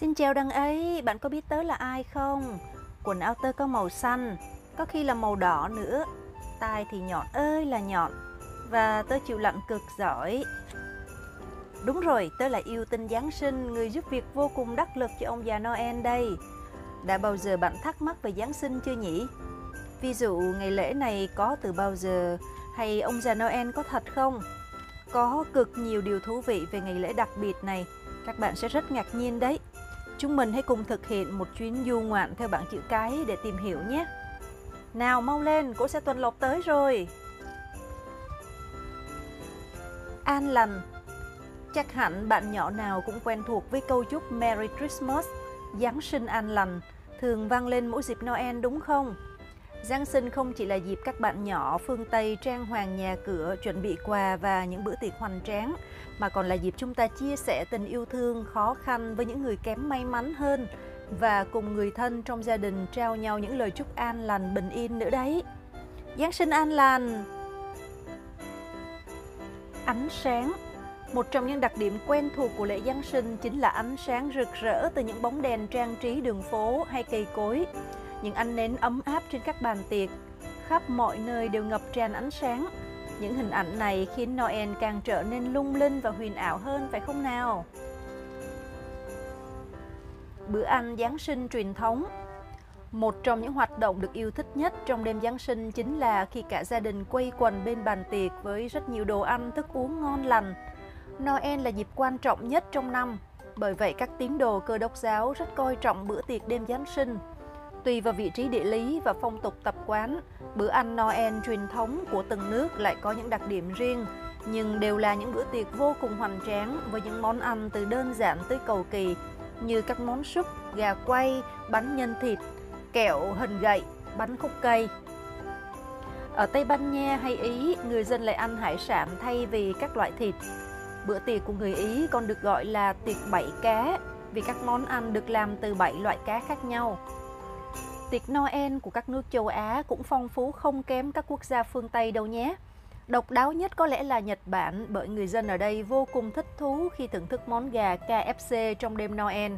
Xin chào đằng ấy, bạn có biết tớ là ai không? Quần áo tớ có màu xanh, có khi là màu đỏ nữa. Tai thì nhọn ơi là nhọn, và tớ chịu lạnh cực giỏi. Đúng rồi, tớ là yêu tinh Giáng sinh, người giúp việc vô cùng đắc lực cho ông già Noel đây. Đã bao giờ bạn thắc mắc về Giáng sinh chưa nhỉ? Ví dụ ngày lễ này có từ bao giờ, hay ông già Noel có thật không? Có cực nhiều điều thú vị về ngày lễ đặc biệt này, các bạn sẽ rất ngạc nhiên đấy. Chúng mình hãy cùng thực hiện một chuyến du ngoạn theo bảng chữ cái để tìm hiểu nhé. Nào mau lên, cô sẽ tuần lộc tới rồi. An lành Chắc hẳn bạn nhỏ nào cũng quen thuộc với câu chúc Merry Christmas, Giáng sinh an lành, thường vang lên mỗi dịp Noel đúng không? Giáng sinh không chỉ là dịp các bạn nhỏ phương Tây trang hoàng nhà cửa, chuẩn bị quà và những bữa tiệc hoành tráng, mà còn là dịp chúng ta chia sẻ tình yêu thương, khó khăn với những người kém may mắn hơn và cùng người thân trong gia đình trao nhau những lời chúc an lành, bình yên nữa đấy. Giáng sinh an lành! Ánh sáng một trong những đặc điểm quen thuộc của lễ Giáng sinh chính là ánh sáng rực rỡ từ những bóng đèn trang trí đường phố hay cây cối những ánh nến ấm áp trên các bàn tiệc, khắp mọi nơi đều ngập tràn ánh sáng. Những hình ảnh này khiến Noel càng trở nên lung linh và huyền ảo hơn phải không nào? Bữa ăn Giáng sinh truyền thống một trong những hoạt động được yêu thích nhất trong đêm Giáng sinh chính là khi cả gia đình quây quần bên bàn tiệc với rất nhiều đồ ăn, thức uống ngon lành. Noel là dịp quan trọng nhất trong năm, bởi vậy các tín đồ cơ đốc giáo rất coi trọng bữa tiệc đêm Giáng sinh. Tùy vào vị trí địa lý và phong tục tập quán, bữa ăn Noel truyền thống của từng nước lại có những đặc điểm riêng, nhưng đều là những bữa tiệc vô cùng hoành tráng với những món ăn từ đơn giản tới cầu kỳ như các món súp, gà quay, bánh nhân thịt, kẹo hình gậy, bánh khúc cây. Ở Tây Ban Nha hay Ý, người dân lại ăn hải sản thay vì các loại thịt. Bữa tiệc của người Ý còn được gọi là tiệc bảy cá vì các món ăn được làm từ bảy loại cá khác nhau. Tiệc Noel của các nước châu Á cũng phong phú không kém các quốc gia phương Tây đâu nhé. Độc đáo nhất có lẽ là Nhật Bản bởi người dân ở đây vô cùng thích thú khi thưởng thức món gà KFC trong đêm Noel.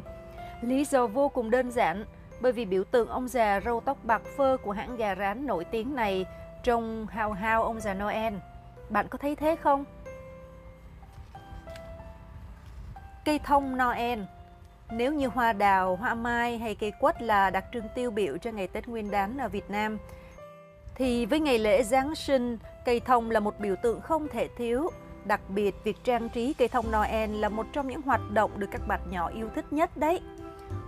Lý do vô cùng đơn giản, bởi vì biểu tượng ông già râu tóc bạc phơ của hãng gà rán nổi tiếng này trông hào hào ông già Noel. Bạn có thấy thế không? Cây thông Noel nếu như hoa đào, hoa mai hay cây quất là đặc trưng tiêu biểu cho ngày Tết Nguyên đán ở Việt Nam, thì với ngày lễ Giáng sinh, cây thông là một biểu tượng không thể thiếu. Đặc biệt, việc trang trí cây thông Noel là một trong những hoạt động được các bạn nhỏ yêu thích nhất đấy.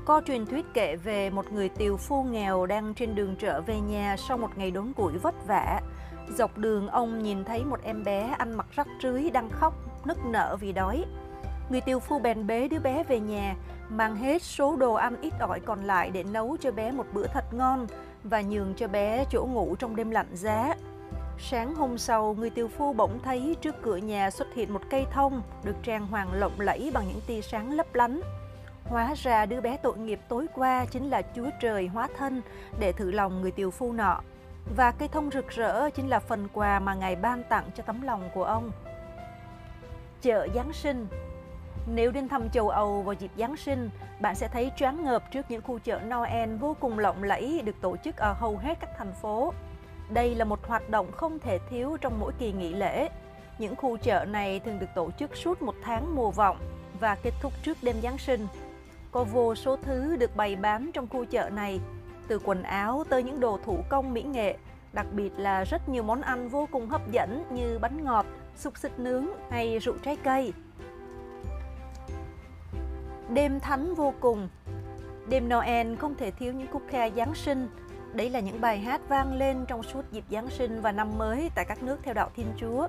Có truyền thuyết kể về một người tiều phu nghèo đang trên đường trở về nhà sau một ngày đốn củi vất vả. Dọc đường ông nhìn thấy một em bé ăn mặc rách rưới đang khóc, nức nở vì đói. Người tiều phu bèn bế đứa bé về nhà, mang hết số đồ ăn ít ỏi còn lại để nấu cho bé một bữa thật ngon và nhường cho bé chỗ ngủ trong đêm lạnh giá. Sáng hôm sau, người tiều phu bỗng thấy trước cửa nhà xuất hiện một cây thông được trang hoàng lộng lẫy bằng những tia sáng lấp lánh. Hóa ra đứa bé tội nghiệp tối qua chính là Chúa Trời hóa thân để thử lòng người tiều phu nọ. Và cây thông rực rỡ chính là phần quà mà Ngài ban tặng cho tấm lòng của ông. Chợ Giáng sinh nếu đến thăm châu Âu vào dịp Giáng sinh, bạn sẽ thấy choáng ngợp trước những khu chợ Noel vô cùng lộng lẫy được tổ chức ở hầu hết các thành phố. Đây là một hoạt động không thể thiếu trong mỗi kỳ nghỉ lễ. Những khu chợ này thường được tổ chức suốt một tháng mùa vọng và kết thúc trước đêm Giáng sinh. Có vô số thứ được bày bán trong khu chợ này, từ quần áo tới những đồ thủ công mỹ nghệ, đặc biệt là rất nhiều món ăn vô cùng hấp dẫn như bánh ngọt, xúc xích nướng hay rượu trái cây. Đêm thánh vô cùng Đêm Noel không thể thiếu những khúc ca Giáng sinh. Đấy là những bài hát vang lên trong suốt dịp Giáng sinh và năm mới tại các nước theo đạo Thiên Chúa.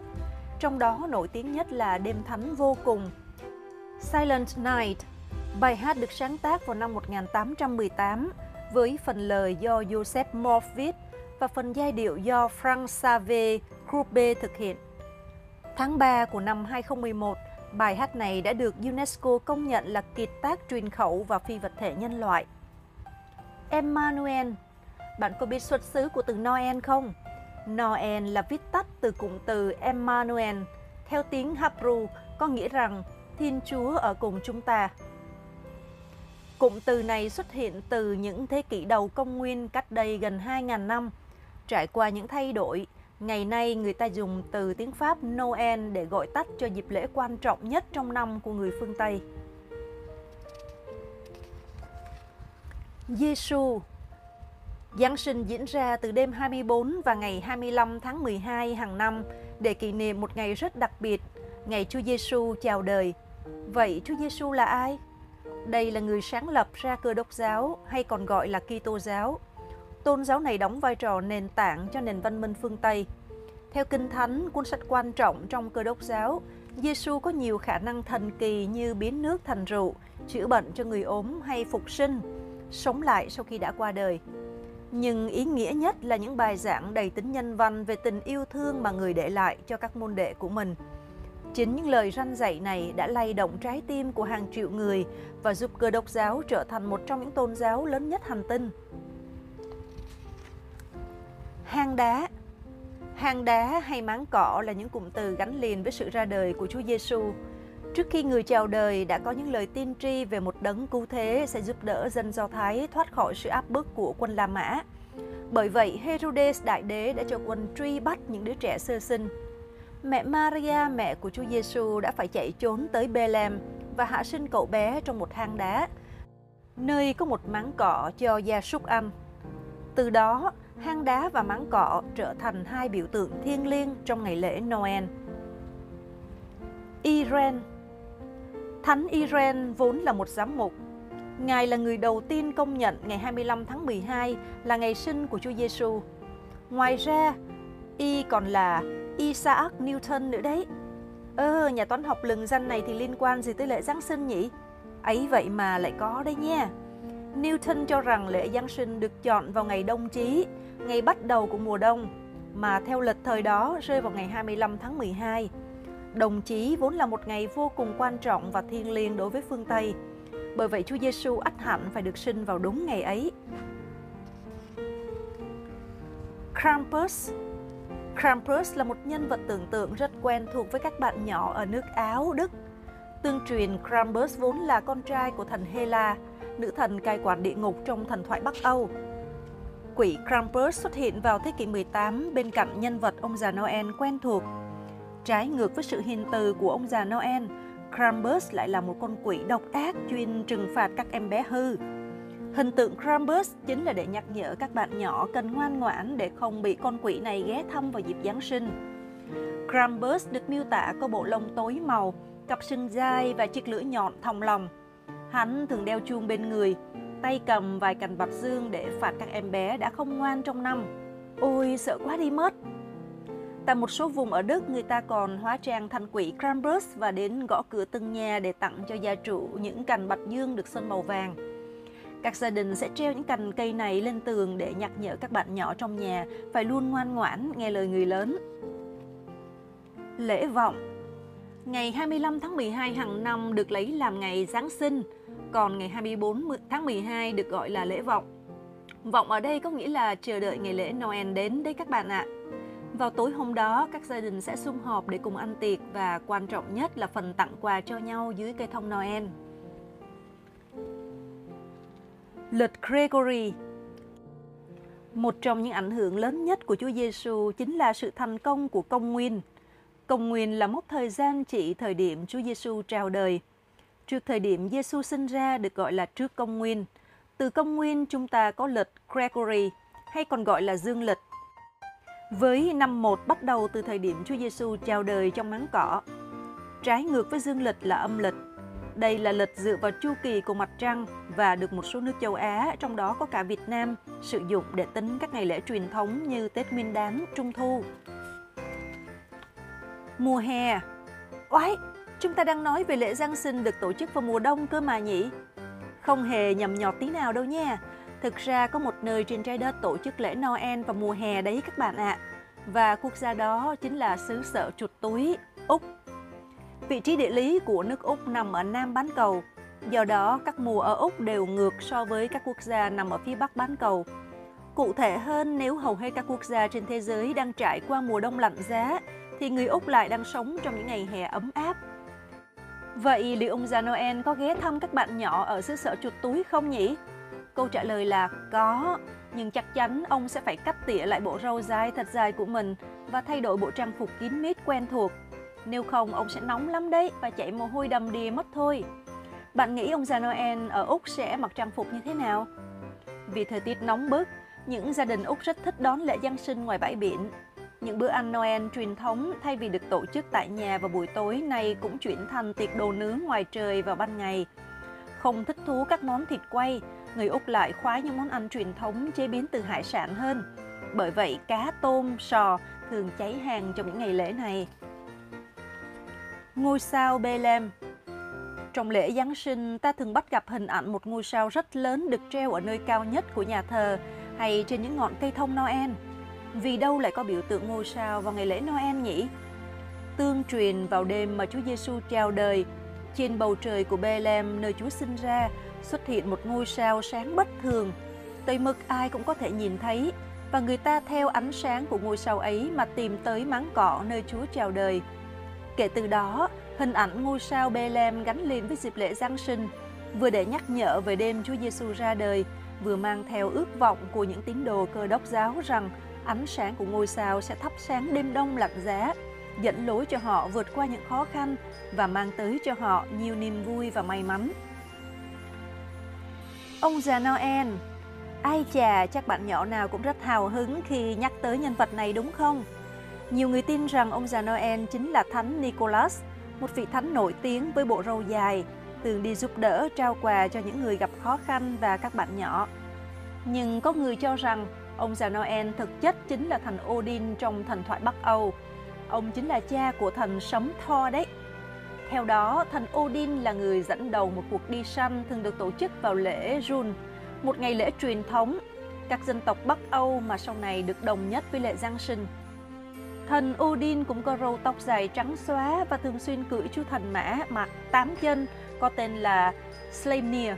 Trong đó nổi tiếng nhất là Đêm Thánh vô cùng. Silent Night, bài hát được sáng tác vào năm 1818 với phần lời do Joseph Morph viết và phần giai điệu do Frank Save Groupe thực hiện. Tháng 3 của năm 2011, Bài hát này đã được UNESCO công nhận là kiệt tác truyền khẩu và phi vật thể nhân loại. Emmanuel Bạn có biết xuất xứ của từ Noel không? Noel là viết tắt từ cụm từ Emmanuel, theo tiếng Hebrew có nghĩa rằng Thiên Chúa ở cùng chúng ta. Cụm từ này xuất hiện từ những thế kỷ đầu công nguyên cách đây gần 2.000 năm. Trải qua những thay đổi, ngày nay người ta dùng từ tiếng Pháp Noel để gọi tắt cho dịp lễ quan trọng nhất trong năm của người phương Tây. Giêsu Giáng sinh diễn ra từ đêm 24 và ngày 25 tháng 12 hàng năm để kỷ niệm một ngày rất đặc biệt, ngày Chúa Giêsu chào đời. Vậy Chúa Giêsu là ai? Đây là người sáng lập ra cơ đốc giáo hay còn gọi là Kitô giáo. Tôn giáo này đóng vai trò nền tảng cho nền văn minh phương Tây. Theo Kinh Thánh, cuốn sách quan trọng trong cơ đốc giáo, Giêsu có nhiều khả năng thần kỳ như biến nước thành rượu, chữa bệnh cho người ốm hay phục sinh, sống lại sau khi đã qua đời. Nhưng ý nghĩa nhất là những bài giảng đầy tính nhân văn về tình yêu thương mà người để lại cho các môn đệ của mình. Chính những lời răn dạy này đã lay động trái tim của hàng triệu người và giúp cơ đốc giáo trở thành một trong những tôn giáo lớn nhất hành tinh. Hang đá Hang đá hay máng cỏ là những cụm từ gắn liền với sự ra đời của Chúa Giêsu. Trước khi người chào đời đã có những lời tiên tri về một đấng cứu thế sẽ giúp đỡ dân Do Thái thoát khỏi sự áp bức của quân La Mã. Bởi vậy, Herodes đại đế đã cho quân truy bắt những đứa trẻ sơ sinh. Mẹ Maria, mẹ của Chúa Giêsu đã phải chạy trốn tới Bethlehem và hạ sinh cậu bé trong một hang đá, nơi có một máng cỏ cho gia súc ăn. Từ đó, hang đá và máng cỏ trở thành hai biểu tượng thiêng liêng trong ngày lễ Noel. Iren Thánh Iren vốn là một giám mục. Ngài là người đầu tiên công nhận ngày 25 tháng 12 là ngày sinh của Chúa Giêsu. Ngoài ra, y còn là Isaac Newton nữa đấy. Ơ, nhà toán học lừng danh này thì liên quan gì tới lễ Giáng sinh nhỉ? Ấy vậy mà lại có đấy nha. Newton cho rằng lễ Giáng sinh được chọn vào ngày đông chí, ngày bắt đầu của mùa đông, mà theo lịch thời đó rơi vào ngày 25 tháng 12. Đồng chí vốn là một ngày vô cùng quan trọng và thiêng liêng đối với phương Tây. Bởi vậy Chúa Giêsu ắt hẳn phải được sinh vào đúng ngày ấy. Krampus Krampus là một nhân vật tưởng tượng rất quen thuộc với các bạn nhỏ ở nước Áo, Đức. Tương truyền Krampus vốn là con trai của thần Hela, nữ thần cai quản địa ngục trong thần thoại Bắc Âu. Quỷ Krampus xuất hiện vào thế kỷ 18 bên cạnh nhân vật ông già Noel quen thuộc. Trái ngược với sự hiền từ của ông già Noel, Krampus lại là một con quỷ độc ác chuyên trừng phạt các em bé hư. Hình tượng Krampus chính là để nhắc nhở các bạn nhỏ cần ngoan ngoãn để không bị con quỷ này ghé thăm vào dịp Giáng sinh. Krampus được miêu tả có bộ lông tối màu, cặp sừng dai và chiếc lưỡi nhọn thòng lòng. Hắn thường đeo chuông bên người, tay cầm vài cành bạch dương để phạt các em bé đã không ngoan trong năm. Ôi, sợ quá đi mất! Tại một số vùng ở Đức, người ta còn hóa trang thành quỷ Krampus và đến gõ cửa từng nhà để tặng cho gia chủ những cành bạch dương được sơn màu vàng. Các gia đình sẽ treo những cành cây này lên tường để nhắc nhở các bạn nhỏ trong nhà phải luôn ngoan ngoãn nghe lời người lớn. Lễ vọng Ngày 25 tháng 12 hàng năm được lấy làm ngày Giáng sinh, còn ngày 24 tháng 12 được gọi là lễ vọng. Vọng ở đây có nghĩa là chờ đợi ngày lễ Noel đến đấy các bạn ạ. Vào tối hôm đó, các gia đình sẽ sum họp để cùng ăn tiệc và quan trọng nhất là phần tặng quà cho nhau dưới cây thông Noel. Lịch Gregory Một trong những ảnh hưởng lớn nhất của Chúa Giêsu chính là sự thành công của công nguyên. Công nguyên là mốc thời gian chỉ thời điểm Chúa Giêsu chào đời. Trước thời điểm Giêsu sinh ra được gọi là trước công nguyên. Từ công nguyên chúng ta có lịch Gregory hay còn gọi là dương lịch. Với năm 1 bắt đầu từ thời điểm Chúa Giêsu chào đời trong máng cỏ. Trái ngược với dương lịch là âm lịch đây là lịch dựa vào chu kỳ của mặt trăng và được một số nước châu Á, trong đó có cả Việt Nam, sử dụng để tính các ngày lễ truyền thống như Tết Nguyên đán, Trung thu. Mùa hè Oái, chúng ta đang nói về lễ Giáng sinh được tổ chức vào mùa đông cơ mà nhỉ? Không hề nhầm nhọt tí nào đâu nha. Thực ra có một nơi trên trái đất tổ chức lễ Noel vào mùa hè đấy các bạn ạ. À. Và quốc gia đó chính là xứ sở chuột túi, Úc. Vị trí địa lý của nước Úc nằm ở Nam bán cầu, do đó các mùa ở Úc đều ngược so với các quốc gia nằm ở phía Bắc bán cầu. Cụ thể hơn, nếu hầu hết các quốc gia trên thế giới đang trải qua mùa đông lạnh giá, thì người Úc lại đang sống trong những ngày hè ấm áp. Vậy liệu ông già Noel có ghé thăm các bạn nhỏ ở xứ sở chuột túi không nhỉ? Câu trả lời là có, nhưng chắc chắn ông sẽ phải cắt tỉa lại bộ râu dài thật dài của mình và thay đổi bộ trang phục kín mít quen thuộc. Nếu không, ông sẽ nóng lắm đấy và chảy mồ hôi đầm đìa mất thôi. Bạn nghĩ ông già Noel ở Úc sẽ mặc trang phục như thế nào? Vì thời tiết nóng bức, những gia đình Úc rất thích đón lễ Giáng sinh ngoài bãi biển. Những bữa ăn Noel truyền thống thay vì được tổ chức tại nhà vào buổi tối nay cũng chuyển thành tiệc đồ nướng ngoài trời vào ban ngày. Không thích thú các món thịt quay, người Úc lại khoái những món ăn truyền thống chế biến từ hải sản hơn. Bởi vậy, cá, tôm, sò thường cháy hàng trong những ngày lễ này. Ngôi sao Bethlehem Trong lễ Giáng sinh, ta thường bắt gặp hình ảnh một ngôi sao rất lớn được treo ở nơi cao nhất của nhà thờ hay trên những ngọn cây thông Noel. Vì đâu lại có biểu tượng ngôi sao vào ngày lễ Noel nhỉ? Tương truyền vào đêm mà Chúa Giêsu chào đời, trên bầu trời của Bethlehem nơi Chúa sinh ra xuất hiện một ngôi sao sáng bất thường. Tới mức ai cũng có thể nhìn thấy và người ta theo ánh sáng của ngôi sao ấy mà tìm tới máng cỏ nơi Chúa chào đời. Kể từ đó, hình ảnh ngôi sao Bethlehem gắn liền với dịp lễ Giáng sinh, vừa để nhắc nhở về đêm Chúa Giêsu ra đời, vừa mang theo ước vọng của những tín đồ cơ đốc giáo rằng ánh sáng của ngôi sao sẽ thắp sáng đêm đông lạnh giá, dẫn lối cho họ vượt qua những khó khăn và mang tới cho họ nhiều niềm vui và may mắn. Ông già Noel Ai chà, chắc bạn nhỏ nào cũng rất hào hứng khi nhắc tới nhân vật này đúng không? Nhiều người tin rằng ông già Noel chính là Thánh Nicholas, một vị thánh nổi tiếng với bộ râu dài, thường đi giúp đỡ trao quà cho những người gặp khó khăn và các bạn nhỏ. Nhưng có người cho rằng ông già Noel thực chất chính là thần Odin trong thần thoại Bắc Âu. Ông chính là cha của thần sấm Thor đấy. Theo đó, thần Odin là người dẫn đầu một cuộc đi săn thường được tổ chức vào lễ Jun, một ngày lễ truyền thống các dân tộc Bắc Âu mà sau này được đồng nhất với lễ Giáng sinh. Thần Odin cũng có râu tóc dài trắng xóa và thường xuyên cưỡi chú thần mã mặc tám chân có tên là Sleipnir.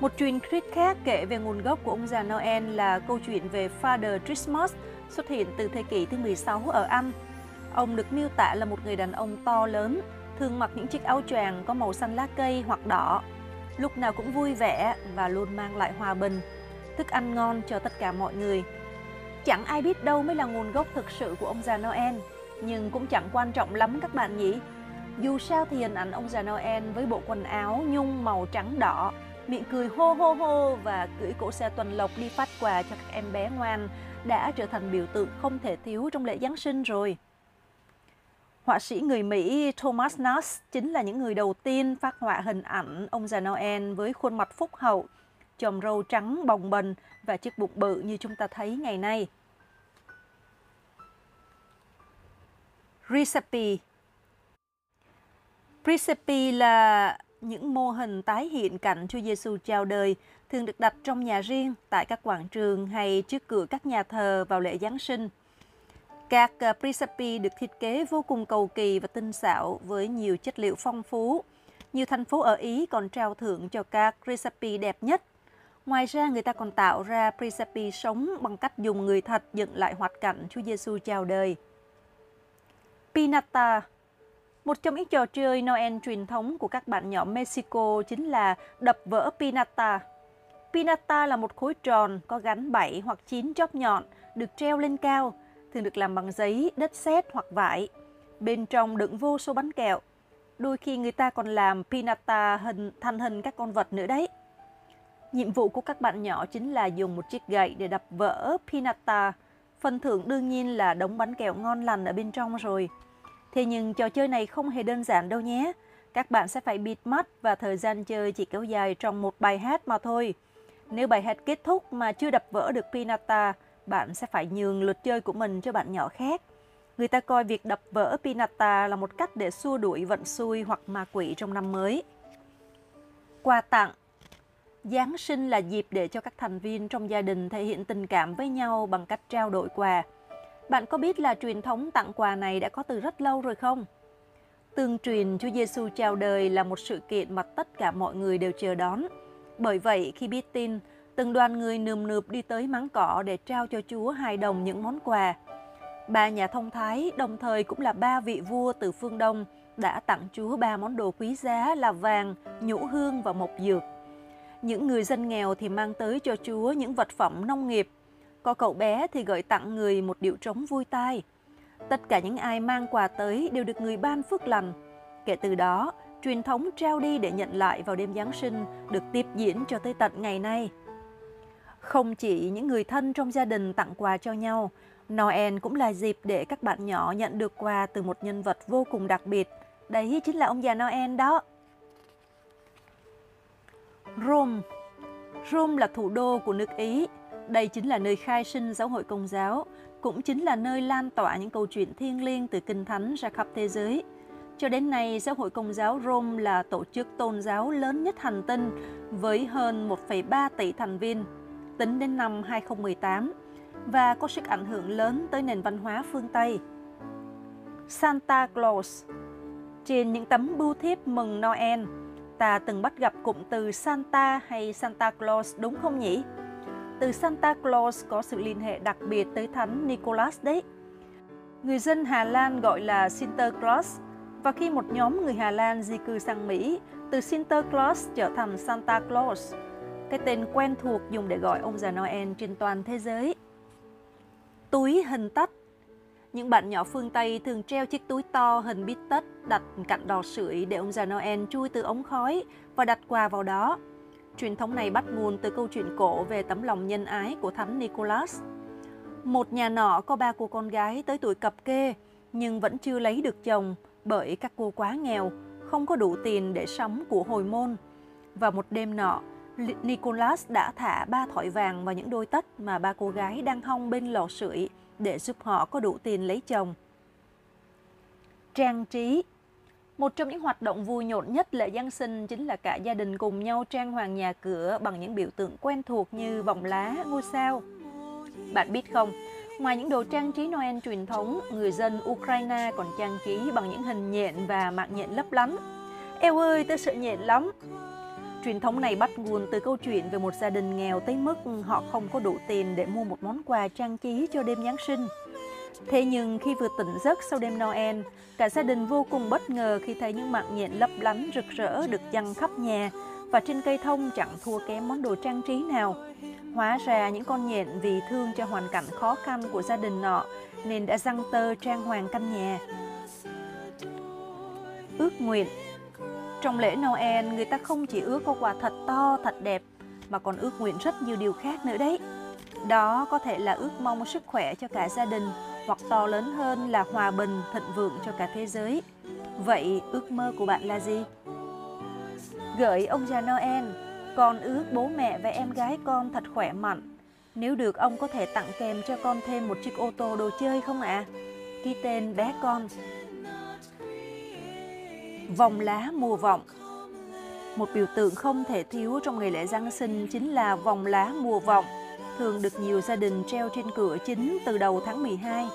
Một truyền thuyết khác kể về nguồn gốc của ông già Noel là câu chuyện về Father Christmas xuất hiện từ thế kỷ thứ 16 ở Anh. Ông được miêu tả là một người đàn ông to lớn, thường mặc những chiếc áo choàng có màu xanh lá cây hoặc đỏ, lúc nào cũng vui vẻ và luôn mang lại hòa bình, thức ăn ngon cho tất cả mọi người. Chẳng ai biết đâu mới là nguồn gốc thực sự của ông già Noel, nhưng cũng chẳng quan trọng lắm các bạn nhỉ. Dù sao thì hình ảnh ông già Noel với bộ quần áo nhung màu trắng đỏ, miệng cười hô hô hô và cưỡi cỗ xe tuần lộc đi phát quà cho các em bé ngoan đã trở thành biểu tượng không thể thiếu trong lễ Giáng sinh rồi. Họa sĩ người Mỹ Thomas Nast chính là những người đầu tiên phát họa hình ảnh ông già Noel với khuôn mặt phúc hậu, chòm râu trắng bồng bềnh và chiếc bụng bự như chúng ta thấy ngày nay. Recipe Recipe là những mô hình tái hiện cảnh Chúa Giêsu chào đời thường được đặt trong nhà riêng tại các quảng trường hay trước cửa các nhà thờ vào lễ Giáng sinh. Các ờ, Prisapi được thiết kế vô cùng cầu kỳ và tinh xảo với nhiều chất liệu phong phú. Nhiều thành phố ở Ý còn trao thưởng cho các Prisapi đẹp nhất. Ngoài ra, người ta còn tạo ra Prisapi sống bằng cách dùng người thật dựng lại hoạt cảnh Chúa Giêsu chào đời. Pinata một trong những trò chơi Noel truyền thống của các bạn nhỏ Mexico chính là đập vỡ pinata. Pinata là một khối tròn có gắn 7 hoặc 9 chóp nhọn được treo lên cao, thường được làm bằng giấy, đất sét hoặc vải. Bên trong đựng vô số bánh kẹo. Đôi khi người ta còn làm pinata hình thành hình các con vật nữa đấy. Nhiệm vụ của các bạn nhỏ chính là dùng một chiếc gậy để đập vỡ pinata. Phần thưởng đương nhiên là đống bánh kẹo ngon lành ở bên trong rồi. Thế nhưng trò chơi này không hề đơn giản đâu nhé. Các bạn sẽ phải bịt mắt và thời gian chơi chỉ kéo dài trong một bài hát mà thôi. Nếu bài hát kết thúc mà chưa đập vỡ được Pinata, bạn sẽ phải nhường lượt chơi của mình cho bạn nhỏ khác. Người ta coi việc đập vỡ Pinata là một cách để xua đuổi vận xui hoặc ma quỷ trong năm mới. Quà tặng Giáng sinh là dịp để cho các thành viên trong gia đình thể hiện tình cảm với nhau bằng cách trao đổi quà. Bạn có biết là truyền thống tặng quà này đã có từ rất lâu rồi không? Tương truyền Chúa Giêsu chào đời là một sự kiện mà tất cả mọi người đều chờ đón. Bởi vậy, khi biết tin, từng đoàn người nườm nượp đi tới máng cỏ để trao cho Chúa hai đồng những món quà. Ba nhà thông thái đồng thời cũng là ba vị vua từ phương Đông đã tặng Chúa ba món đồ quý giá là vàng, nhũ hương và mộc dược. Những người dân nghèo thì mang tới cho Chúa những vật phẩm nông nghiệp. Có cậu bé thì gửi tặng người một điệu trống vui tai. Tất cả những ai mang quà tới đều được người ban phước lành. Kể từ đó, truyền thống trao đi để nhận lại vào đêm Giáng sinh được tiếp diễn cho tới tận ngày nay. Không chỉ những người thân trong gia đình tặng quà cho nhau, Noel cũng là dịp để các bạn nhỏ nhận được quà từ một nhân vật vô cùng đặc biệt. Đấy chính là ông già Noel đó. Rome Rome là thủ đô của nước Ý. Đây chính là nơi khai sinh giáo hội công giáo, cũng chính là nơi lan tỏa những câu chuyện thiêng liêng từ kinh thánh ra khắp thế giới. Cho đến nay, giáo hội công giáo Rome là tổ chức tôn giáo lớn nhất hành tinh với hơn 1,3 tỷ thành viên, tính đến năm 2018 và có sức ảnh hưởng lớn tới nền văn hóa phương Tây. Santa Claus Trên những tấm bưu thiếp mừng Noel, ta từng bắt gặp cụm từ Santa hay Santa Claus đúng không nhỉ? Từ Santa Claus có sự liên hệ đặc biệt tới thánh Nicholas đấy. Người dân Hà Lan gọi là Sinterklaas và khi một nhóm người Hà Lan di cư sang Mỹ, từ Sinterklaas trở thành Santa Claus, cái tên quen thuộc dùng để gọi ông già Noel trên toàn thế giới túi hình tách. Những bạn nhỏ phương Tây thường treo chiếc túi to hình bít tất đặt cạnh đò sưởi để ông già Noel chui từ ống khói và đặt quà vào đó. Truyền thống này bắt nguồn từ câu chuyện cổ về tấm lòng nhân ái của thánh Nicholas. Một nhà nọ có ba cô con gái tới tuổi cập kê nhưng vẫn chưa lấy được chồng bởi các cô quá nghèo, không có đủ tiền để sống của hồi môn. Và một đêm nọ, Nicholas đã thả ba thỏi vàng vào những đôi tất mà ba cô gái đang hong bên lò sưởi để giúp họ có đủ tiền lấy chồng. Trang trí một trong những hoạt động vui nhộn nhất lễ Giáng sinh chính là cả gia đình cùng nhau trang hoàng nhà cửa bằng những biểu tượng quen thuộc như vòng lá, ngôi sao. Bạn biết không, ngoài những đồ trang trí Noel truyền thống, người dân Ukraine còn trang trí bằng những hình nhện và mạng nhện lấp lánh. Eo ơi, tôi sợ nhện lắm. Truyền thống này bắt nguồn từ câu chuyện về một gia đình nghèo tới mức họ không có đủ tiền để mua một món quà trang trí cho đêm Giáng sinh. Thế nhưng khi vừa tỉnh giấc sau đêm Noel, cả gia đình vô cùng bất ngờ khi thấy những mạng nhện lấp lánh rực rỡ được dăng khắp nhà và trên cây thông chẳng thua kém món đồ trang trí nào. Hóa ra những con nhện vì thương cho hoàn cảnh khó khăn của gia đình nọ nên đã răng tơ trang hoàng căn nhà. Ước nguyện trong lễ Noel, người ta không chỉ ước có quà thật to, thật đẹp, mà còn ước nguyện rất nhiều điều khác nữa đấy. Đó có thể là ước mong sức khỏe cho cả gia đình, hoặc to lớn hơn là hòa bình, thịnh vượng cho cả thế giới. Vậy ước mơ của bạn là gì? Gửi ông già Noel, con ước bố mẹ và em gái con thật khỏe mạnh. Nếu được ông có thể tặng kèm cho con thêm một chiếc ô tô đồ chơi không ạ? À? Ký tên bé con Vòng lá mùa vọng Một biểu tượng không thể thiếu trong ngày lễ Giáng sinh chính là vòng lá mùa vọng, thường được nhiều gia đình treo trên cửa chính từ đầu tháng 12.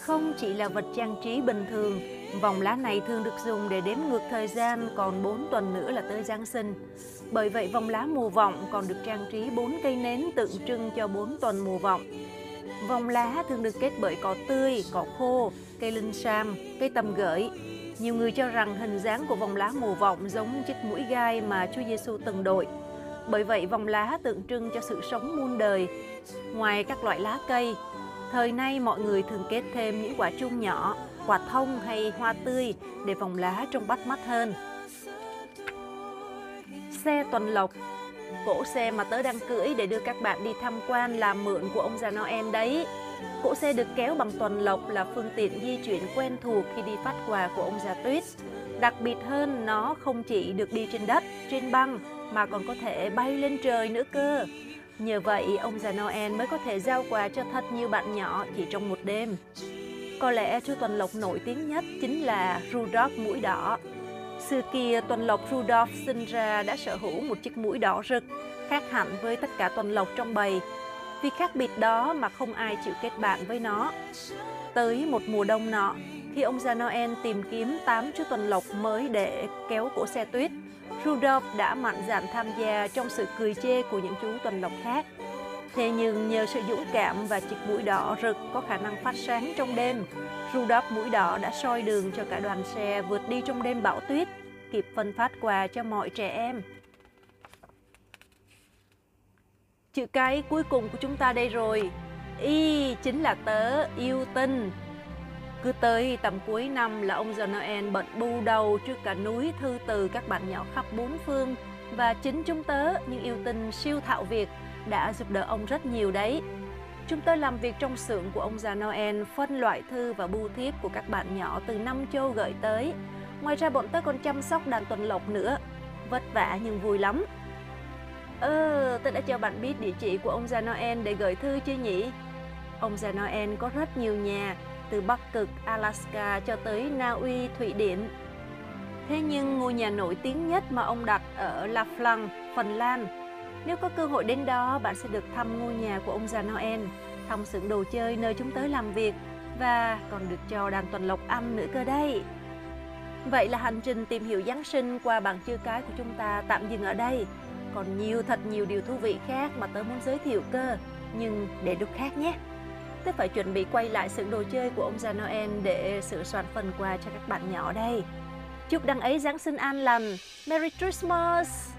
Không chỉ là vật trang trí bình thường, vòng lá này thường được dùng để đếm ngược thời gian còn 4 tuần nữa là tới Giáng sinh. Bởi vậy vòng lá mùa vọng còn được trang trí 4 cây nến tượng trưng cho 4 tuần mùa vọng. Vòng lá thường được kết bởi cỏ tươi, cỏ khô, cây linh sam, cây tầm gửi, nhiều người cho rằng hình dáng của vòng lá mùa vọng giống chiếc mũi gai mà Chúa Giêsu từng đội. Bởi vậy vòng lá tượng trưng cho sự sống muôn đời. Ngoài các loại lá cây, thời nay mọi người thường kết thêm những quả chuông nhỏ, quả thông hay hoa tươi để vòng lá trông bắt mắt hơn. Xe tuần lộc Cỗ xe mà tớ đang cưỡi để đưa các bạn đi tham quan làm mượn của ông già Noel đấy. Cỗ xe được kéo bằng tuần lộc là phương tiện di chuyển quen thuộc khi đi phát quà của ông già Tuyết. Đặc biệt hơn, nó không chỉ được đi trên đất, trên băng, mà còn có thể bay lên trời nữa cơ. Nhờ vậy, ông già Noel mới có thể giao quà cho thật nhiều bạn nhỏ chỉ trong một đêm. Có lẽ chú tuần lộc nổi tiếng nhất chính là Rudolph mũi đỏ. Xưa kia, tuần lộc Rudolph sinh ra đã sở hữu một chiếc mũi đỏ rực, khác hẳn với tất cả tuần lộc trong bầy. Vì khác biệt đó mà không ai chịu kết bạn với nó. Tới một mùa đông nọ, khi ông già Noel tìm kiếm 8 chú tuần lộc mới để kéo cổ xe tuyết, Rudolph đã mạnh dạn tham gia trong sự cười chê của những chú tuần lộc khác. Thế nhưng nhờ sự dũng cảm và chiếc mũi đỏ rực có khả năng phát sáng trong đêm, Rudolph mũi đỏ đã soi đường cho cả đoàn xe vượt đi trong đêm bão tuyết, kịp phân phát quà cho mọi trẻ em. Chữ cái cuối cùng của chúng ta đây rồi. Y chính là tớ yêu tinh. Cứ tới tầm cuối năm là ông già Noel bận bu đầu trước cả núi thư từ các bạn nhỏ khắp bốn phương và chính chúng tớ, những yêu tinh siêu thạo việc, đã giúp đỡ ông rất nhiều đấy. Chúng tôi làm việc trong xưởng của ông già Noel, phân loại thư và bưu thiếp của các bạn nhỏ từ năm châu gửi tới. Ngoài ra bọn tớ còn chăm sóc đàn tuần lộc nữa. Vất vả nhưng vui lắm. Ờ, tớ đã cho bạn biết địa chỉ của ông già Noel để gửi thư chưa nhỉ? Ông già Noel có rất nhiều nhà, từ Bắc Cực, Alaska cho tới Na Uy, Thụy Điển. Thế nhưng ngôi nhà nổi tiếng nhất mà ông đặt ở La Flang, Phần Lan. Nếu có cơ hội đến đó, bạn sẽ được thăm ngôi nhà của ông già Noel, thăm xưởng đồ chơi nơi chúng tới làm việc và còn được cho đàn tuần lộc ăn nữa cơ đây. Vậy là hành trình tìm hiểu Giáng sinh qua bảng chữ cái của chúng ta tạm dừng ở đây. Còn nhiều thật nhiều điều thú vị khác mà tớ muốn giới thiệu cơ, nhưng để lúc khác nhé tôi phải chuẩn bị quay lại sự đồ chơi của ông già Noel để sửa soạn phần quà cho các bạn nhỏ đây. Chúc đăng ấy Giáng sinh an lành. Merry Christmas!